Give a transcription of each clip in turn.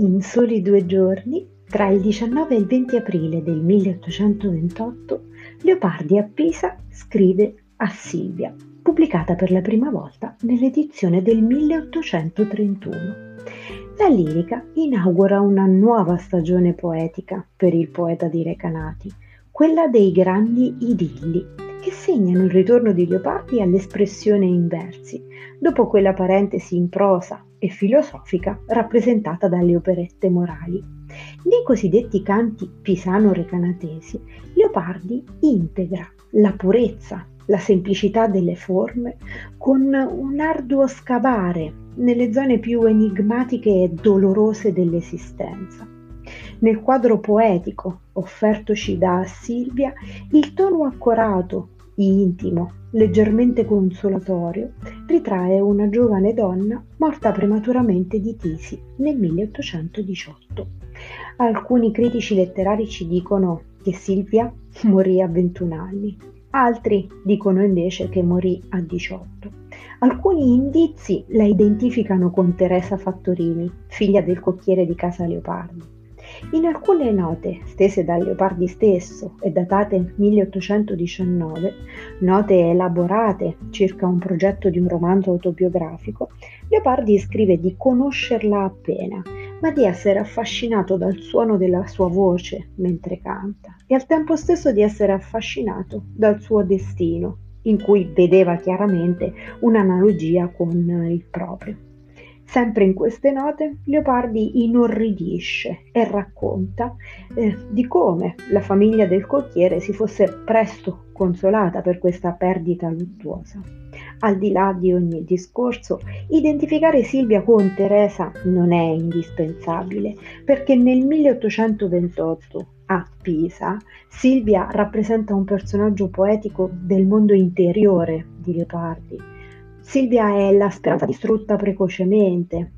In soli due giorni, tra il 19 e il 20 aprile del 1828, Leopardi a Pisa scrive a Silvia, pubblicata per la prima volta nell'edizione del 1831. La lirica inaugura una nuova stagione poetica per il poeta di Recanati, quella dei grandi idilli, che segnano il ritorno di Leopardi all'espressione in versi, dopo quella parentesi in prosa e filosofica rappresentata dalle operette morali. Nei cosiddetti canti pisano-recanatesi, Leopardi integra la purezza, la semplicità delle forme con un arduo scavare nelle zone più enigmatiche e dolorose dell'esistenza. Nel quadro poetico offertoci da Silvia, il tono accorato, intimo, leggermente consolatorio, ritrae una giovane donna morta prematuramente di tisi nel 1818. Alcuni critici letterari ci dicono che Silvia morì a 21 anni, altri dicono invece che morì a 18. Alcuni indizi la identificano con Teresa Fattorini, figlia del cocchiere di Casa Leopardi. In alcune note, stese da Leopardi stesso e datate 1819, note elaborate circa un progetto di un romanzo autobiografico, Leopardi scrive di conoscerla appena, ma di essere affascinato dal suono della sua voce mentre canta e al tempo stesso di essere affascinato dal suo destino, in cui vedeva chiaramente un'analogia con il proprio. Sempre in queste note, Leopardi inorridisce e racconta eh, di come la famiglia del cocchiere si fosse presto consolata per questa perdita luttuosa. Al di là di ogni discorso, identificare Silvia con Teresa non è indispensabile, perché nel 1828 a Pisa, Silvia rappresenta un personaggio poetico del mondo interiore di Leopardi Silvia è la speranza distrutta precocemente,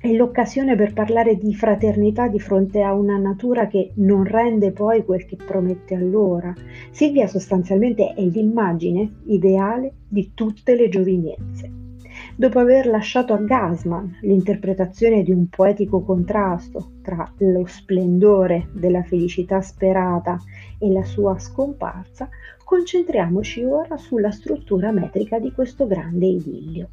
è l'occasione per parlare di fraternità di fronte a una natura che non rende poi quel che promette allora. Silvia sostanzialmente è l'immagine ideale di tutte le giovinezze. Dopo aver lasciato a Gasman l'interpretazione di un poetico contrasto tra lo splendore della felicità sperata e la sua scomparsa, concentriamoci ora sulla struttura metrica di questo grande idillio.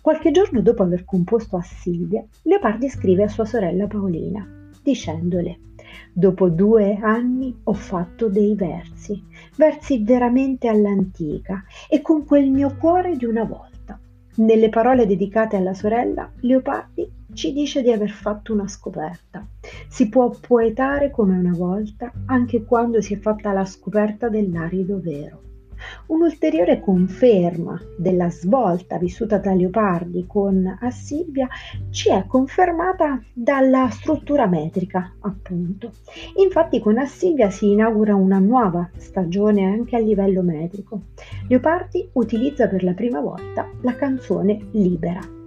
Qualche giorno dopo aver composto a Silvia, Leopardi scrive a sua sorella Paolina, dicendole Dopo due anni ho fatto dei versi, versi veramente all'antica e con quel mio cuore di una volta. Nelle parole dedicate alla sorella, Leopardi ci dice di aver fatto una scoperta. Si può poetare come una volta anche quando si è fatta la scoperta dell'arido vero. Un'ulteriore conferma della svolta vissuta da Leopardi con Assilvia ci è confermata dalla struttura metrica, appunto. Infatti con Assilvia si inaugura una nuova stagione anche a livello metrico. Leopardi utilizza per la prima volta la canzone libera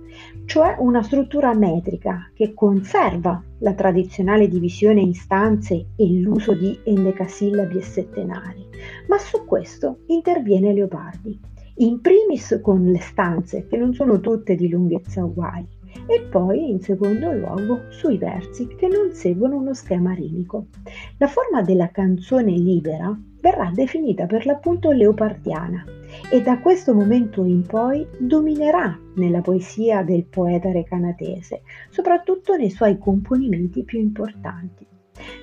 cioè una struttura metrica che conserva la tradizionale divisione in stanze e l'uso di endecasillabi e settenari, ma su questo interviene Leopardi, in primis con le stanze, che non sono tutte di lunghezza uguali, e poi in secondo luogo sui versi che non seguono uno schema rimico. La forma della canzone libera verrà definita per l'appunto leopardiana e da questo momento in poi dominerà nella poesia del poeta recanatese, soprattutto nei suoi componimenti più importanti.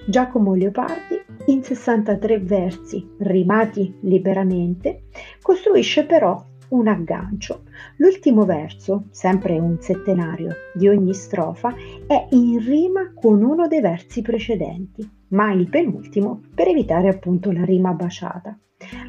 Giacomo Leopardi, in 63 versi rimati liberamente, costruisce però un aggancio. L'ultimo verso, sempre un settenario di ogni strofa, è in rima con uno dei versi precedenti, ma il penultimo per evitare appunto la rima baciata.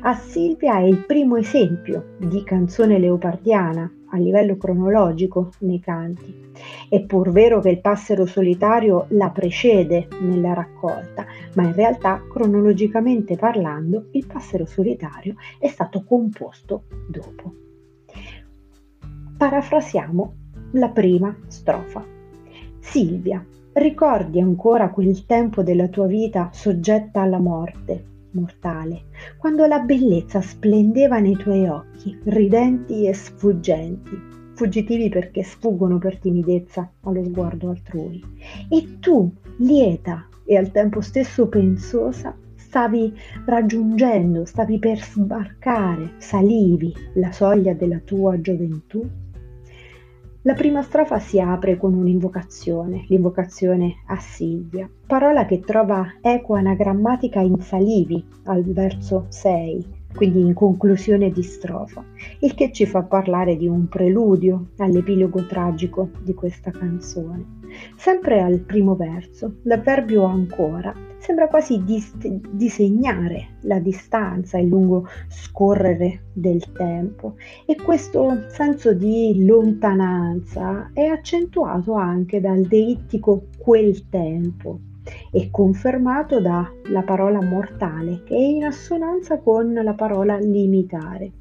A Silvia è il primo esempio di canzone leopardiana a livello cronologico nei canti. È pur vero che il passero solitario la precede nella raccolta, ma in realtà cronologicamente parlando il passero solitario è stato composto dopo. Parafrasiamo la prima strofa. Silvia, ricordi ancora quel tempo della tua vita soggetta alla morte, mortale, quando la bellezza splendeva nei tuoi occhi, ridenti e sfuggenti. fuggitivi perché sfuggono per timidezza allo sguardo altrui. E tu, lieta e al tempo stesso pensosa, stavi raggiungendo, stavi per sbarcare, salivi la soglia della tua gioventù? La prima strofa si apre con un'invocazione, l'invocazione a Silvia, parola che trova eco anagrammatica in salivi al verso 6 quindi in conclusione di strofa, il che ci fa parlare di un preludio all'epilogo tragico di questa canzone. Sempre al primo verso, l'avverbio ancora sembra quasi dis- disegnare la distanza, il lungo scorrere del tempo e questo senso di lontananza è accentuato anche dal deittico quel tempo e confermato dalla parola mortale che è in assonanza con la parola limitare.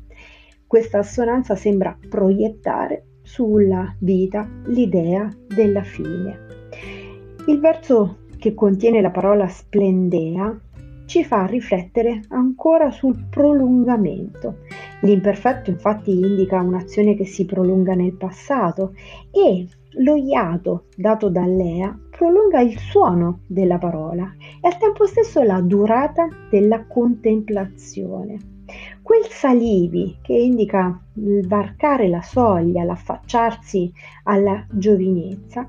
Questa assonanza sembra proiettare sulla vita l'idea della fine. Il verso che contiene la parola splendea ci fa riflettere ancora sul prolungamento. L'imperfetto infatti indica un'azione che si prolunga nel passato e lo iato dato da Lea prolunga il suono della parola e al tempo stesso la durata della contemplazione. Quel salivi che indica il varcare la soglia, l'affacciarsi alla giovinezza,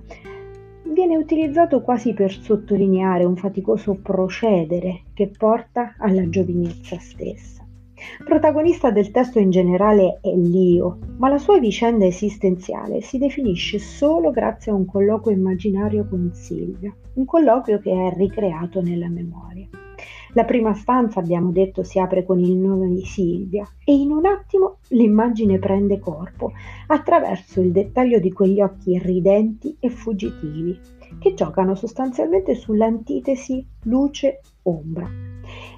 viene utilizzato quasi per sottolineare un faticoso procedere che porta alla giovinezza stessa. Protagonista del testo in generale è Lio, ma la sua vicenda esistenziale si definisce solo grazie a un colloquio immaginario con Silvia, un colloquio che è ricreato nella memoria. La prima stanza, abbiamo detto, si apre con il nome di Silvia e in un attimo l'immagine prende corpo attraverso il dettaglio di quegli occhi ridenti e fuggitivi che giocano sostanzialmente sull'antitesi luce-ombra.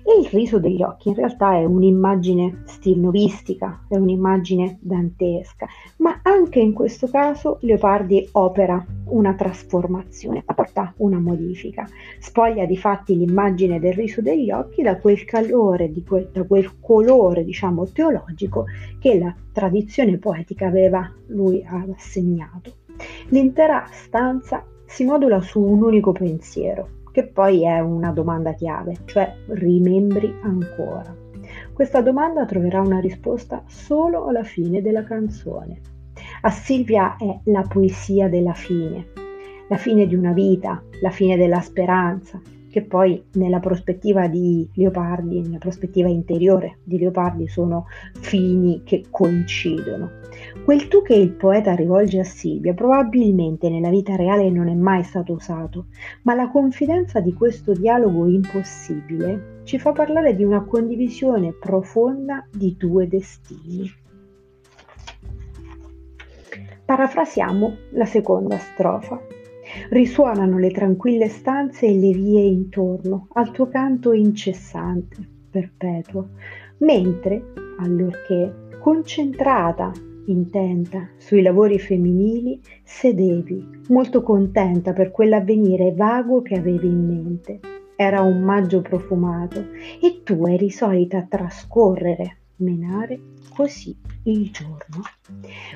E il riso degli occhi in realtà è un'immagine stilnovistica, è un'immagine dantesca, ma anche in questo caso Leopardi opera una trasformazione, apporta una modifica, spoglia di fatti l'immagine del riso degli occhi da quel calore, quel, da quel colore diciamo teologico che la tradizione poetica aveva lui assegnato. L'intera stanza si modula su un unico pensiero, che poi è una domanda chiave, cioè rimembri ancora. Questa domanda troverà una risposta solo alla fine della canzone. A Silvia è la poesia della fine, la fine di una vita, la fine della speranza, che poi nella prospettiva di Leopardi, nella prospettiva interiore di Leopardi sono fini che coincidono. Quel tu che il poeta rivolge a Silvia probabilmente nella vita reale non è mai stato usato, ma la confidenza di questo dialogo impossibile ci fa parlare di una condivisione profonda di due destini. Parafrasiamo la seconda strofa. Risuonano le tranquille stanze e le vie intorno al tuo canto incessante, perpetuo, mentre, allorché, concentrata, intenta sui lavori femminili, sedevi, molto contenta per quell'avvenire vago che avevi in mente. Era un maggio profumato e tu eri solita trascorrere, menare così il giorno.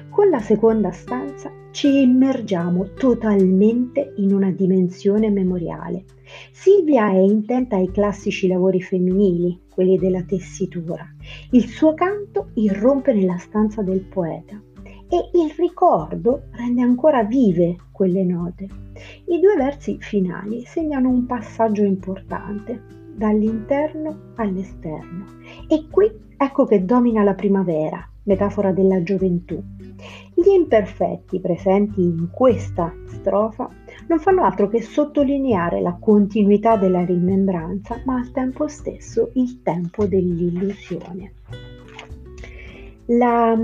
Con la seconda stanza ci immergiamo totalmente in una dimensione memoriale. Silvia è intenta ai classici lavori femminili, quelli della tessitura. Il suo canto irrompe nella stanza del poeta e il ricordo rende ancora vive quelle note. I due versi finali segnano un passaggio importante dall'interno all'esterno e qui ecco che domina la primavera, metafora della gioventù. Gli imperfetti presenti in questa strofa non fanno altro che sottolineare la continuità della rimembranza, ma al tempo stesso il tempo dell'illusione. La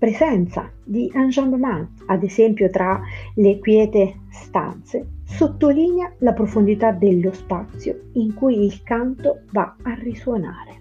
presenza di enjambement, ad esempio tra le quiete stanze, sottolinea la profondità dello spazio in cui il canto va a risuonare.